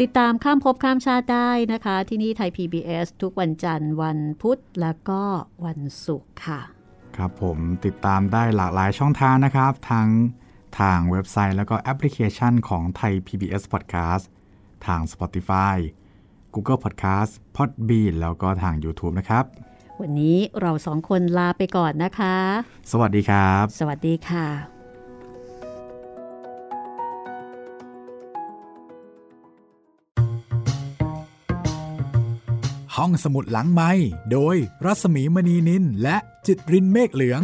ติดตามข้ามภพข้ามชาติได้นะคะ ที่นี่ไทย PBS ทุกวันจันทร์วันพุธและก็วันศุกร์ค่ะ
ครับผมติดตามได้หลากหลายช่องทางนะครับทั้ง ทางเว็บไซต์แล้วก็แอปพลิเคชันของไทย PBS Podcast ทาง Spotify Google Podcast Podbean แล้วก็ทาง YouTube นะครับ
วันนี้เราสองคนลาไปก่อนนะคะ
สวัสดีครับ
สวัสดีค่ะ
ห้องสมุดหลังไม้โดยรัสมีมณีนินและจิตรินเมฆเหลือง